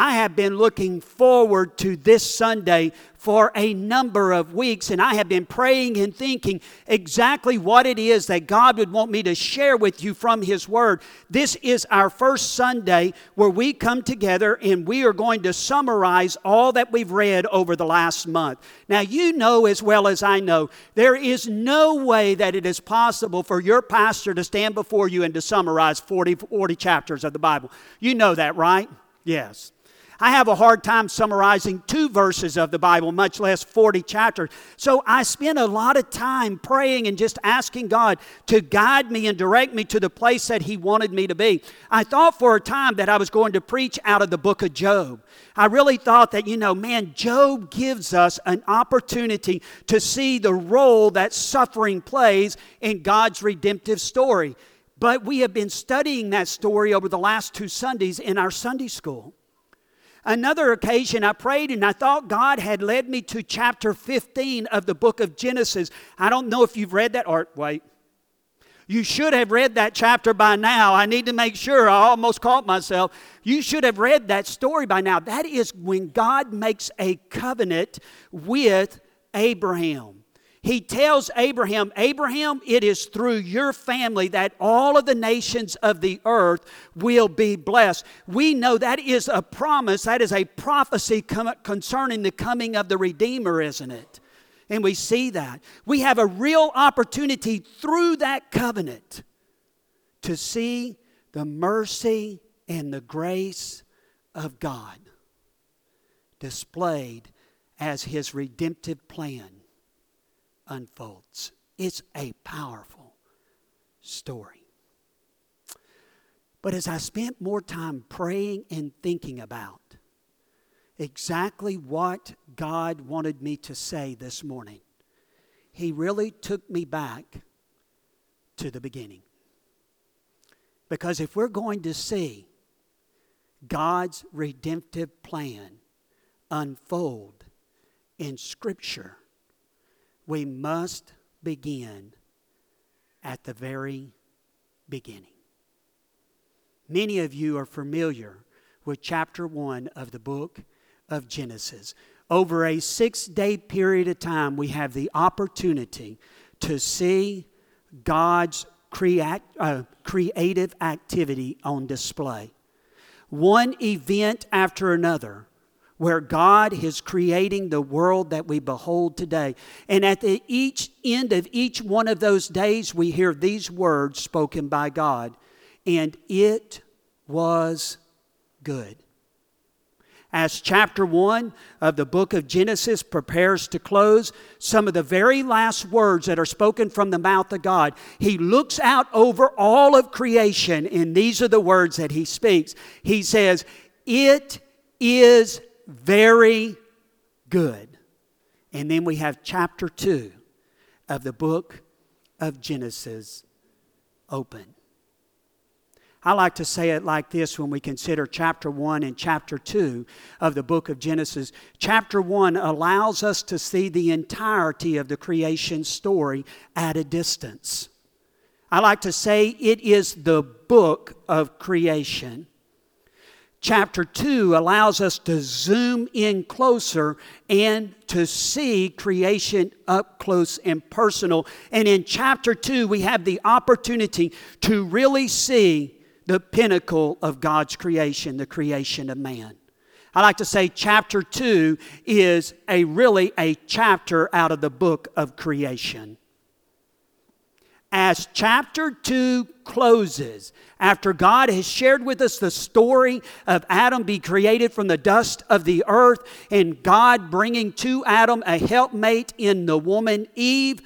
I have been looking forward to this Sunday for a number of weeks, and I have been praying and thinking exactly what it is that God would want me to share with you from His Word. This is our first Sunday where we come together and we are going to summarize all that we've read over the last month. Now, you know as well as I know, there is no way that it is possible for your pastor to stand before you and to summarize 40, 40 chapters of the Bible. You know that, right? Yes. I have a hard time summarizing two verses of the Bible, much less 40 chapters. So I spend a lot of time praying and just asking God to guide me and direct me to the place that He wanted me to be. I thought for a time that I was going to preach out of the book of Job. I really thought that, you know, man, Job gives us an opportunity to see the role that suffering plays in God's redemptive story. But we have been studying that story over the last two Sundays in our Sunday school. Another occasion, I prayed and I thought God had led me to chapter 15 of the book of Genesis. I don't know if you've read that, or wait. You should have read that chapter by now. I need to make sure. I almost caught myself. You should have read that story by now. That is when God makes a covenant with Abraham he tells Abraham, Abraham, it is through your family that all of the nations of the earth will be blessed. We know that is a promise, that is a prophecy concerning the coming of the Redeemer, isn't it? And we see that. We have a real opportunity through that covenant to see the mercy and the grace of God displayed as His redemptive plan unfolds. It's a powerful story. But as I spent more time praying and thinking about exactly what God wanted me to say this morning, He really took me back to the beginning. Because if we're going to see God's redemptive plan unfold in Scripture, we must begin at the very beginning. Many of you are familiar with chapter 1 of the book of Genesis. Over a six day period of time, we have the opportunity to see God's uh, creative activity on display. One event after another where God is creating the world that we behold today. And at the each end of each one of those days, we hear these words spoken by God, and it was good. As chapter 1 of the book of Genesis prepares to close, some of the very last words that are spoken from the mouth of God, he looks out over all of creation, and these are the words that he speaks. He says, It is very good. And then we have chapter 2 of the book of Genesis open. I like to say it like this when we consider chapter 1 and chapter 2 of the book of Genesis. Chapter 1 allows us to see the entirety of the creation story at a distance. I like to say it is the book of creation chapter 2 allows us to zoom in closer and to see creation up close and personal. And in chapter 2, we have the opportunity to really see the pinnacle of God's creation, the creation of man. I like to say chapter 2 is a really a chapter out of the book of creation as chapter 2 closes, after God has shared with us the story of Adam be created from the dust of the earth and God bringing to Adam a helpmate in the woman Eve,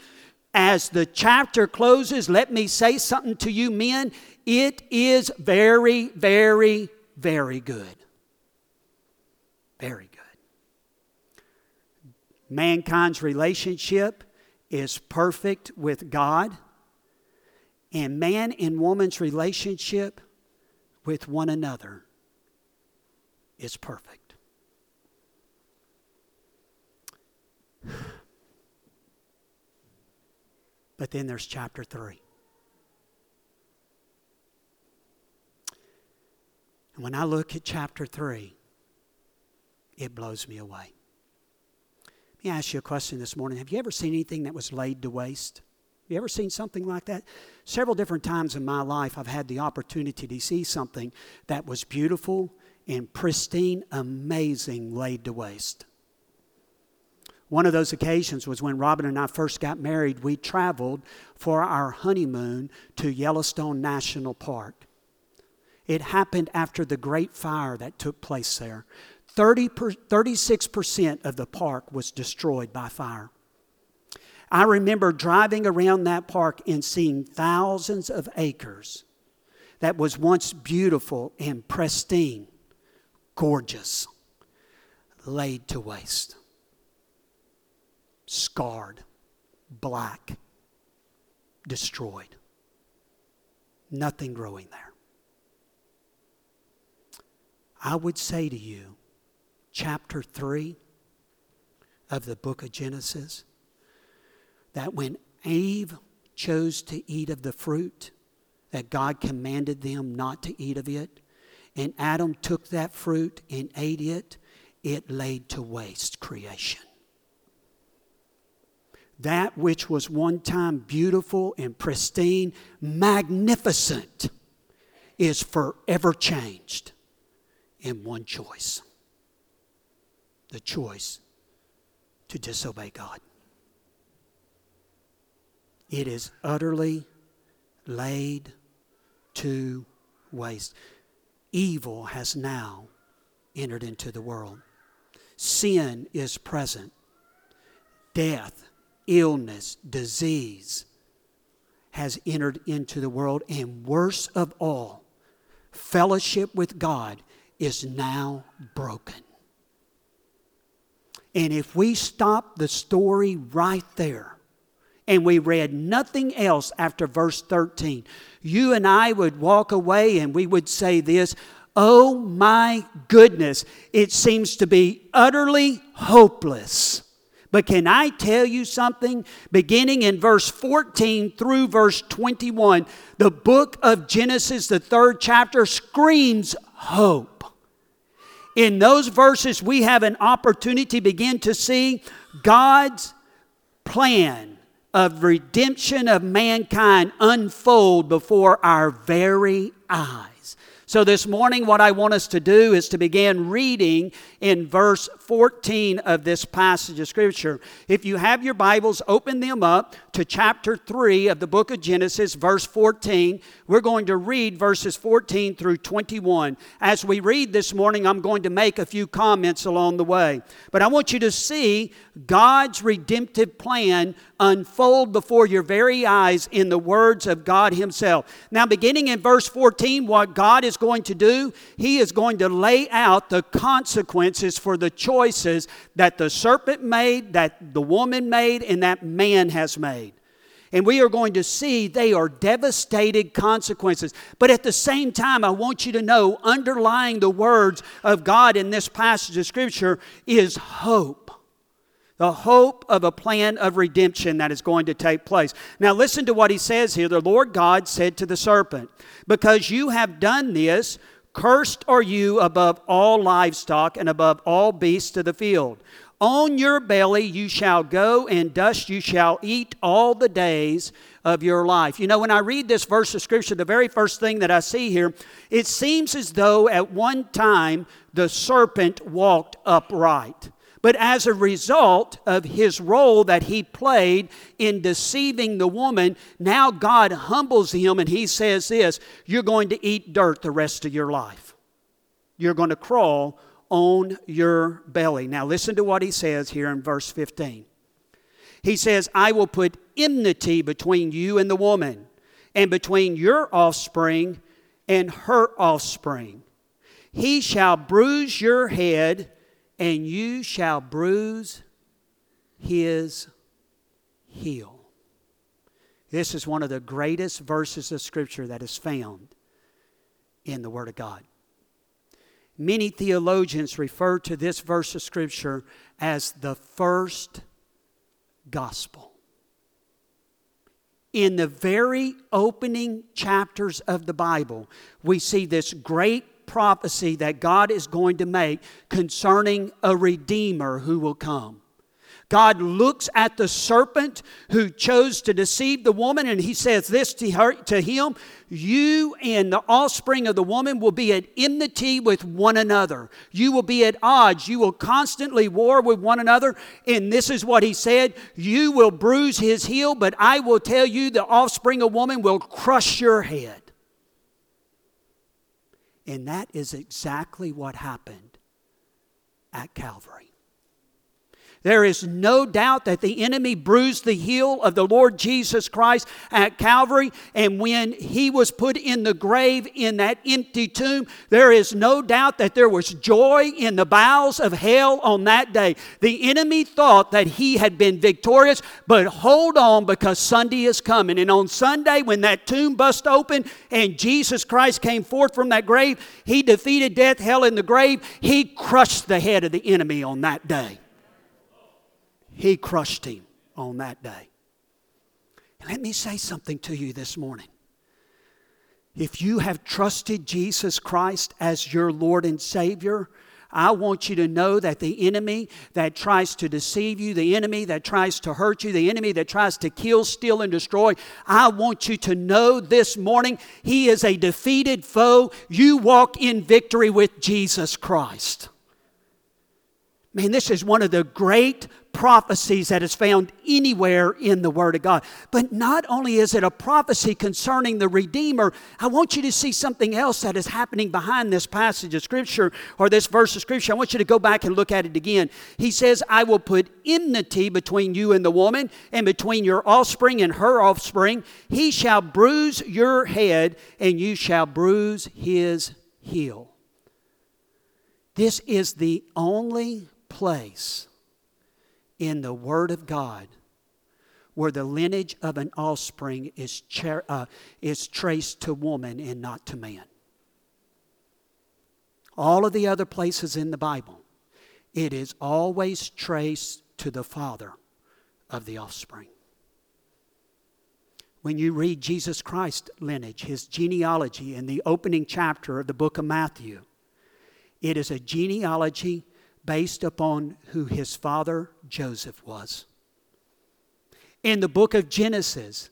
as the chapter closes, let me say something to you men. It is very, very, very good. Very good. Mankind's relationship is perfect with God and man and woman's relationship with one another is perfect. But then there's chapter 3. And when I look at chapter 3, it blows me away. Let me ask you a question this morning. Have you ever seen anything that was laid to waste? You ever seen something like that? Several different times in my life, I've had the opportunity to see something that was beautiful and pristine, amazing, laid to waste. One of those occasions was when Robin and I first got married. We traveled for our honeymoon to Yellowstone National Park. It happened after the great fire that took place there. 30 per, 36% of the park was destroyed by fire. I remember driving around that park and seeing thousands of acres that was once beautiful and pristine, gorgeous, laid to waste, scarred, black, destroyed. Nothing growing there. I would say to you, chapter 3 of the book of Genesis, that when Eve chose to eat of the fruit, that God commanded them not to eat of it, and Adam took that fruit and ate it, it laid to waste creation. That which was one time beautiful and pristine, magnificent, is forever changed in one choice the choice to disobey God. It is utterly laid to waste. Evil has now entered into the world. Sin is present. Death, illness, disease has entered into the world. And worst of all, fellowship with God is now broken. And if we stop the story right there and we read nothing else after verse 13, you and I would walk away and we would say this Oh my goodness, it seems to be utterly hopeless. But can I tell you something? Beginning in verse 14 through verse 21, the book of Genesis, the third chapter, screams hope. In those verses, we have an opportunity to begin to see God's plan of redemption of mankind unfold before our very eyes. So, this morning, what I want us to do is to begin reading in verse 14 of this passage of Scripture. If you have your Bibles, open them up to chapter 3 of the book of Genesis, verse 14. We're going to read verses 14 through 21. As we read this morning, I'm going to make a few comments along the way. But I want you to see God's redemptive plan unfold before your very eyes in the words of God Himself. Now, beginning in verse 14, what God is going to do, He is going to lay out the consequences for the choices that the serpent made, that the woman made, and that man has made. And we are going to see they are devastating consequences. But at the same time, I want you to know underlying the words of God in this passage of Scripture is hope the hope of a plan of redemption that is going to take place. Now, listen to what he says here. The Lord God said to the serpent, Because you have done this, cursed are you above all livestock and above all beasts of the field. On your belly you shall go, and dust you shall eat all the days of your life. You know, when I read this verse of Scripture, the very first thing that I see here, it seems as though at one time the serpent walked upright. But as a result of his role that he played in deceiving the woman, now God humbles him and he says this You're going to eat dirt the rest of your life. You're going to crawl on your belly. Now, listen to what he says here in verse 15. He says, I will put enmity between you and the woman, and between your offspring and her offspring. He shall bruise your head and you shall bruise his heel. This is one of the greatest verses of Scripture that is found in the Word of God. Many theologians refer to this verse of Scripture as the first gospel. In the very opening chapters of the Bible, we see this great prophecy that God is going to make concerning a Redeemer who will come. God looks at the serpent who chose to deceive the woman, and he says this to, her, to him You and the offspring of the woman will be at enmity with one another. You will be at odds. You will constantly war with one another. And this is what he said You will bruise his heel, but I will tell you the offspring of woman will crush your head. And that is exactly what happened at Calvary. There is no doubt that the enemy bruised the heel of the Lord Jesus Christ at Calvary. And when he was put in the grave in that empty tomb, there is no doubt that there was joy in the bowels of hell on that day. The enemy thought that he had been victorious, but hold on because Sunday is coming. And on Sunday, when that tomb bust open and Jesus Christ came forth from that grave, he defeated death, hell, and the grave. He crushed the head of the enemy on that day. He crushed him on that day. And let me say something to you this morning. If you have trusted Jesus Christ as your Lord and Savior, I want you to know that the enemy that tries to deceive you, the enemy that tries to hurt you, the enemy that tries to kill, steal, and destroy, I want you to know this morning he is a defeated foe. You walk in victory with Jesus Christ. Man, this is one of the great prophecies that is found anywhere in the Word of God. But not only is it a prophecy concerning the Redeemer, I want you to see something else that is happening behind this passage of Scripture or this verse of Scripture. I want you to go back and look at it again. He says, I will put enmity between you and the woman, and between your offspring and her offspring. He shall bruise your head, and you shall bruise his heel. This is the only place in the Word of God where the lineage of an offspring is, uh, is traced to woman and not to man. All of the other places in the Bible, it is always traced to the father of the offspring. When you read Jesus Christ's lineage, his genealogy in the opening chapter of the book of Matthew, it is a genealogy based upon who his father Joseph was. In the book of Genesis,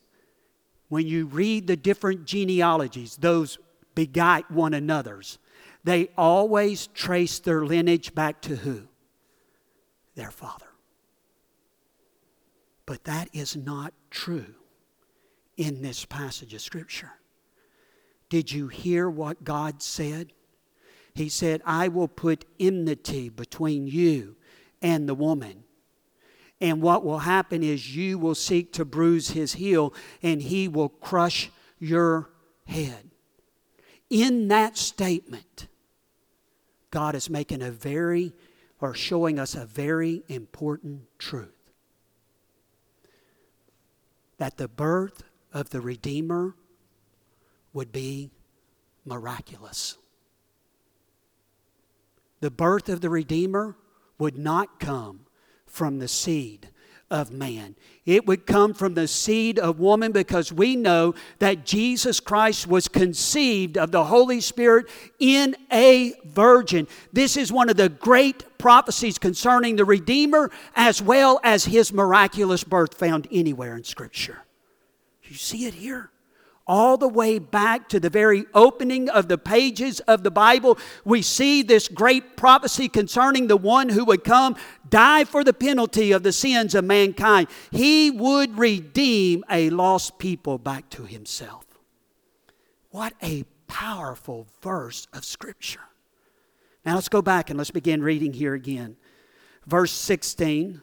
when you read the different genealogies, those begot one another's, they always trace their lineage back to who? Their father. But that is not true in this passage of Scripture. Did you hear what God said? He said, I will put enmity between you and the woman. And what will happen is you will seek to bruise his heel and he will crush your head. In that statement, God is making a very, or showing us a very important truth that the birth of the Redeemer would be miraculous the birth of the Redeemer would not come from the seed of man. It would come from the seed of woman because we know that Jesus Christ was conceived of the Holy Spirit in a virgin. This is one of the great prophecies concerning the Redeemer as well as his miraculous birth found anywhere in Scripture. You see it here? All the way back to the very opening of the pages of the Bible, we see this great prophecy concerning the one who would come, die for the penalty of the sins of mankind. He would redeem a lost people back to himself. What a powerful verse of Scripture. Now let's go back and let's begin reading here again. Verse 16.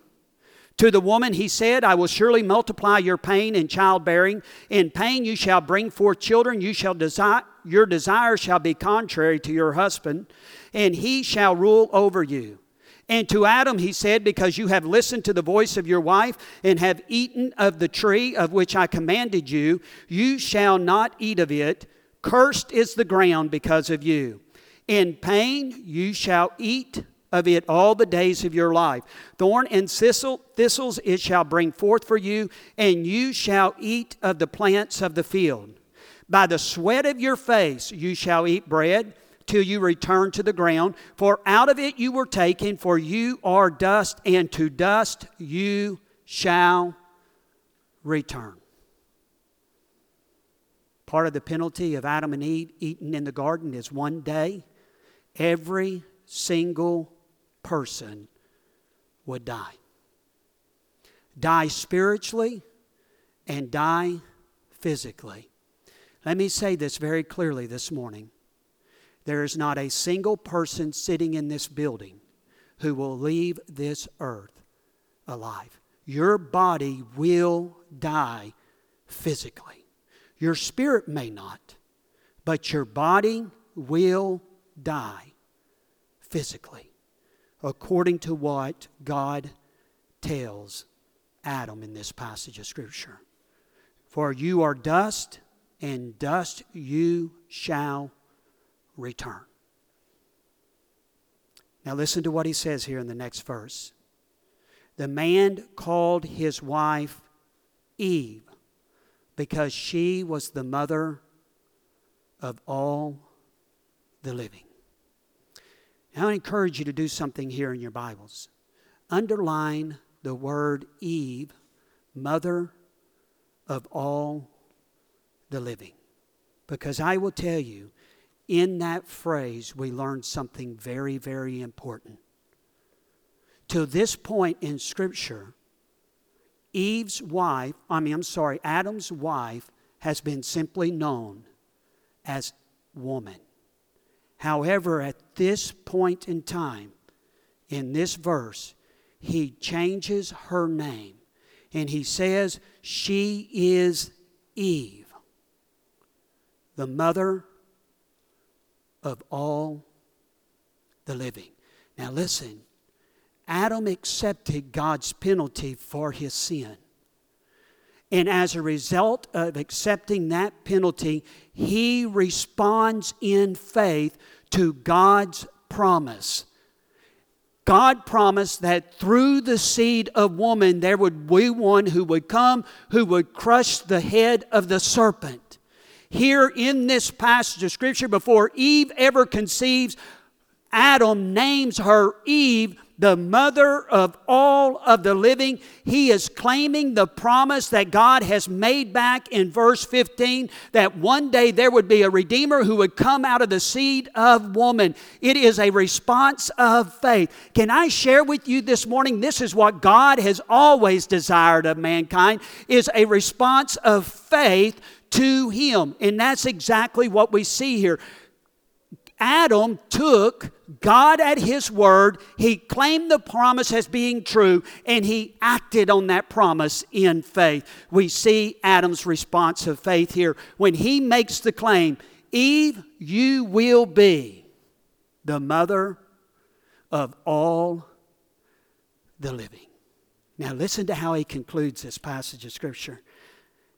To the woman he said, I will surely multiply your pain in childbearing. In pain you shall bring forth children. You shall desire, your desire shall be contrary to your husband, and he shall rule over you. And to Adam he said, Because you have listened to the voice of your wife and have eaten of the tree of which I commanded you, you shall not eat of it. Cursed is the ground because of you. In pain you shall eat of it all the days of your life. Thorn and thistle, thistles it shall bring forth for you, and you shall eat of the plants of the field. By the sweat of your face you shall eat bread till you return to the ground. For out of it you were taken, for you are dust, and to dust you shall return. Part of the penalty of Adam and Eve eating in the garden is one day every single person would die. Die spiritually and die physically. Let me say this very clearly this morning. There is not a single person sitting in this building who will leave this earth alive. Your body will die physically. Your spirit may not, but your body will die physically, according to what God tells Adam in this passage of Scripture. For you are dust, and dust you shall return. Now, listen to what he says here in the next verse. The man called his wife Eve because she was the mother of all the living. I encourage you to do something here in your Bibles. Underline the word Eve, mother of all the living. Because I will tell you, in that phrase, we learn something very, very important. To this point in Scripture, Eve's wife, I mean, I'm sorry, Adam's wife has been simply known as woman. However, at this point in time, in this verse, he changes her name and he says, She is Eve, the mother of all the living. Now, listen, Adam accepted God's penalty for his sin. And as a result of accepting that penalty, he responds in faith to God's promise God promised that through the seed of woman there would be one who would come who would crush the head of the serpent. Here in this passage of Scripture, before Eve ever conceives, Adam names her Eve the mother of all of the living. He is claiming the promise that God has made back in verse 15 that one day there would be a Redeemer who would come out of the seed of woman. It is a response of faith. Can I share with you this morning? This is what God has always desired of mankind is a response of faith to him. And that's exactly what we see here. Adam took God at his word, he claimed the promise as being true, and he acted on that promise in faith. We see Adam's response of faith here when he makes the claim Eve, you will be the mother of all the living. Now, listen to how he concludes this passage of Scripture.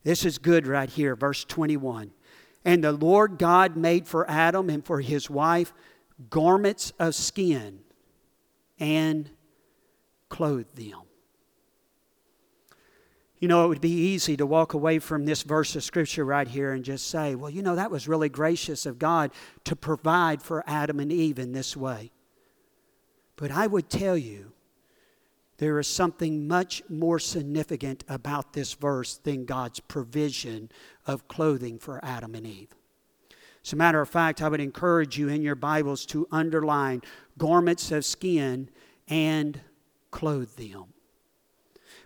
This is good right here, verse 21. And the Lord God made for Adam and for his wife garments of skin and clothed them. You know, it would be easy to walk away from this verse of Scripture right here and just say, well, you know, that was really gracious of God to provide for Adam and Eve in this way. But I would tell you, there is something much more significant about this verse than God's provision of clothing for Adam and Eve. As a matter of fact, I would encourage you in your Bibles to underline garments of skin and clothe them.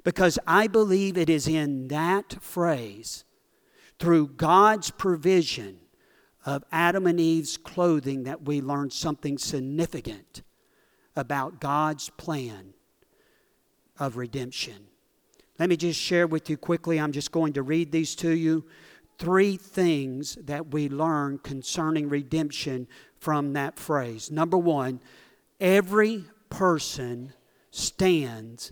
Because I believe it is in that phrase, through God's provision of Adam and Eve's clothing, that we learn something significant about God's plan of redemption. Let me just share with you quickly. I'm just going to read these to you three things that we learn concerning redemption from that phrase. Number one, every person stands,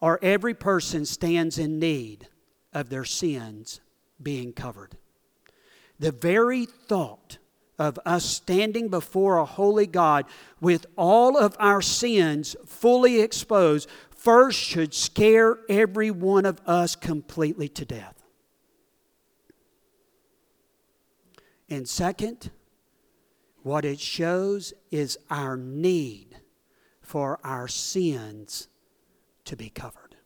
or every person stands in need of their sins being covered. The very thought of us standing before a holy God with all of our sins fully exposed first should scare every one of us completely to death. And second, What it shows is our need for our sins to be covered.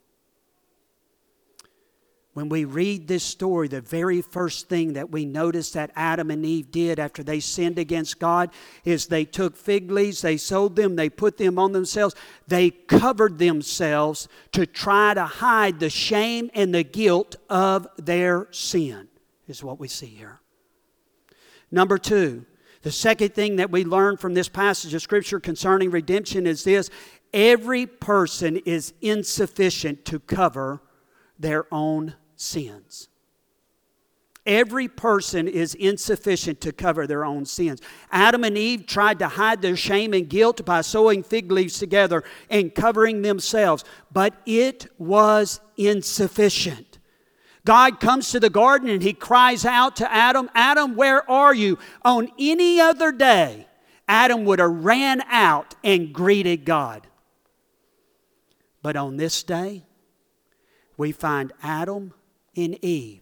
When we read this story, the very first thing that we notice that Adam and Eve did after they sinned against God is they took fig leaves, they sewed them, they put them on themselves, they covered themselves to try to hide the shame and the guilt of their sin, is what we see here. Number two, the second thing that we learn from this passage of Scripture concerning redemption is this every person is insufficient to cover their own sins. Every person is insufficient to cover their own sins. Adam and Eve tried to hide their shame and guilt by sewing fig leaves together and covering themselves, but it was insufficient. God comes to the garden and he cries out to Adam, Adam, where are you? On any other day, Adam would have ran out and greeted God. But on this day, we find Adam and Eve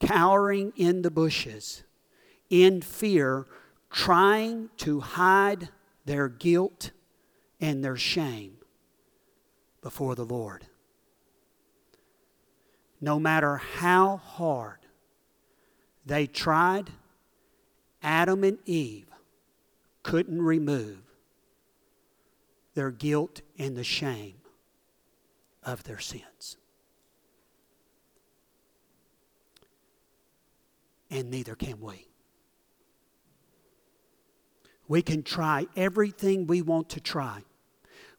cowering in the bushes in fear, trying to hide their guilt and their shame before the Lord. No matter how hard they tried, Adam and Eve couldn't remove their guilt and the shame of their sins. and neither can we. We can try everything we want to try.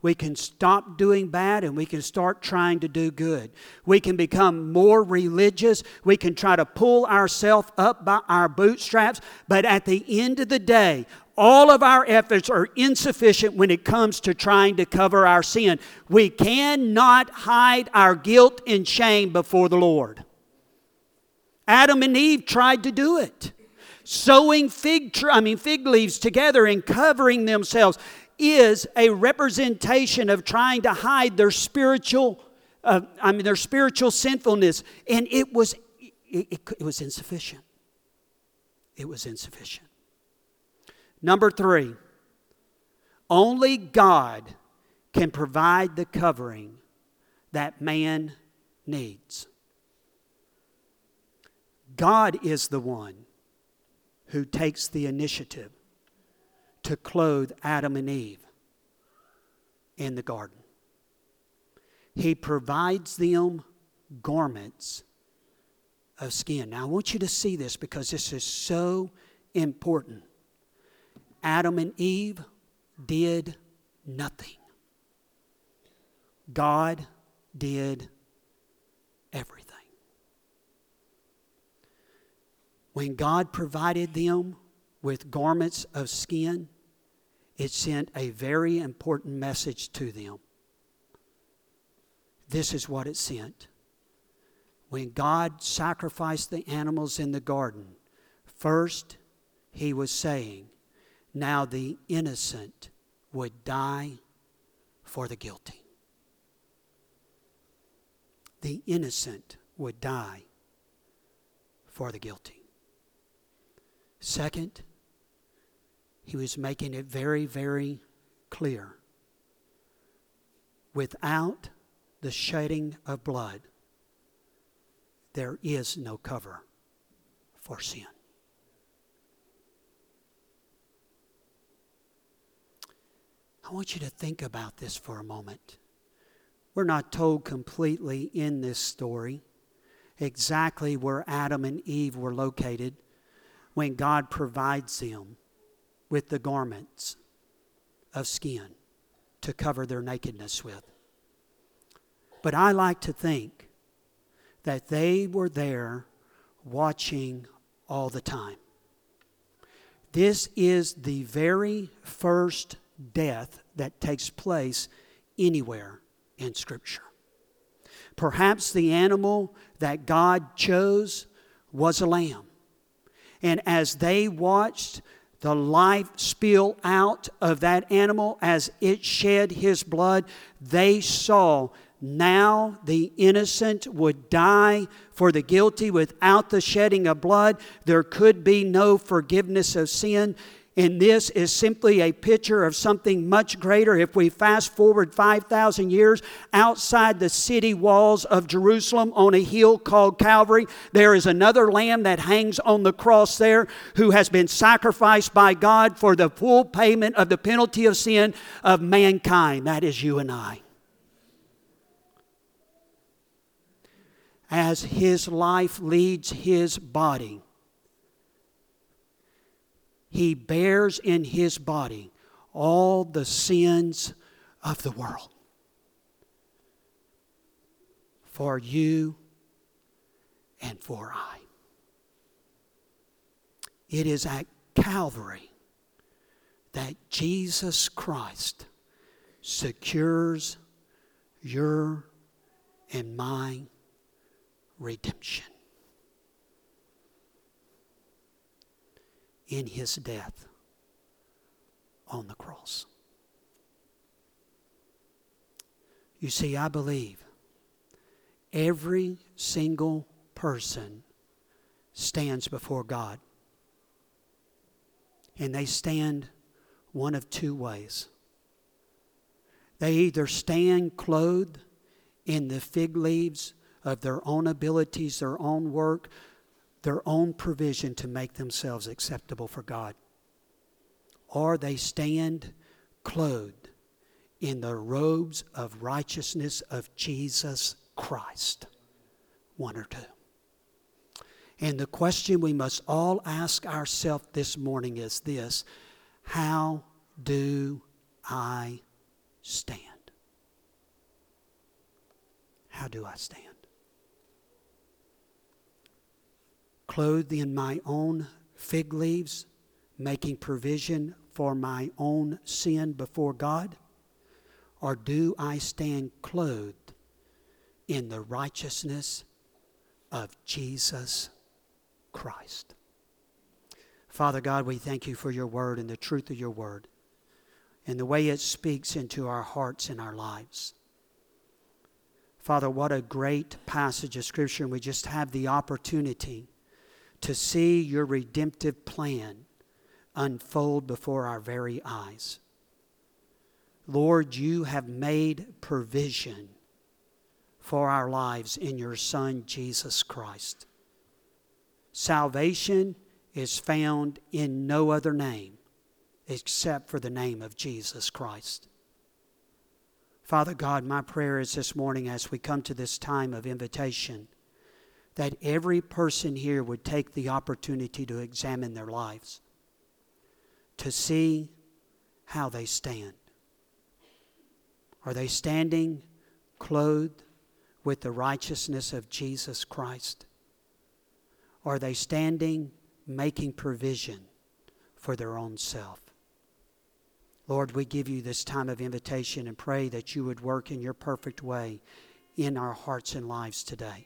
We can stop doing bad and we can start trying to do good. We can become more religious. We can try to pull ourselves up by our bootstraps. But at the end of the day, all of our efforts are insufficient when it comes to trying to cover our sin. We cannot hide our guilt and shame before the Lord. Adam and Eve tried to do it. Sewing fig, I mean, fig leaves together and covering themselves is a representation of trying to hide their spiritual, uh, I mean, their spiritual sinfulness. And it was, it, it, it was insufficient. It was insufficient. Number three, only God can provide the covering that man needs. God is the one who takes the initiative to clothe Adam and Eve in the garden. He provides them garments of skin. Now, I want you to see this because this is so important. Adam and Eve did nothing, God did everything. When God provided them with garments of skin, it sent a very important message to them. This is what it sent. When God sacrificed the animals in the garden, first he was saying, Now the innocent would die for the guilty. The innocent would die for the guilty. Second, he was making it very, very clear. Without the shedding of blood, there is no cover for sin. I want you to think about this for a moment. We're not told completely in this story exactly where Adam and Eve were located when God provides them with the garments of skin to cover their nakedness with. But I like to think that they were there watching all the time. This is the very first death that takes place anywhere in Scripture. Perhaps the animal that God chose was a lamb. And as they watched the life spill out of that animal as it shed his blood, they saw now the innocent would die for the guilty without the shedding of blood. There could be no forgiveness of sin. And this is simply a picture of something much greater. If we fast forward 5,000 years outside the city walls of Jerusalem on a hill called Calvary, there is another lamb that hangs on the cross there who has been sacrificed by God for the full payment of the penalty of sin of mankind. That is you and I. As his life leads his body he bears in his body all the sins of the world. For you and for I. It is at Calvary that Jesus Christ secures your and my redemption. In his death on the cross. You see, I believe every single person stands before God. And they stand one of two ways. They either stand clothed in the fig leaves of their own abilities, their own work, their own provision to make themselves acceptable for God. Or they stand clothed in the robes of righteousness of Jesus Christ. One or two. And the question we must all ask ourselves this morning is this How do I stand? How do I stand? Clothed in my own fig leaves, making provision for my own sin before God? Or do I stand clothed in the righteousness of Jesus Christ? Father God, we thank you for your word and the truth of your word and the way it speaks into our hearts and our lives. Father, what a great passage of Scripture, and we just have the opportunity to see your redemptive plan unfold before our very eyes. Lord, you have made provision for our lives in your Son, Jesus Christ. Salvation is found in no other name except for the name of Jesus Christ. Father God, my prayer is this morning as we come to this time of invitation that every person here would take the opportunity to examine their lives, to see how they stand. Are they standing clothed with the righteousness of Jesus Christ? Are they standing making provision for their own self? Lord, we give you this time of invitation and pray that you would work in your perfect way in our hearts and lives today.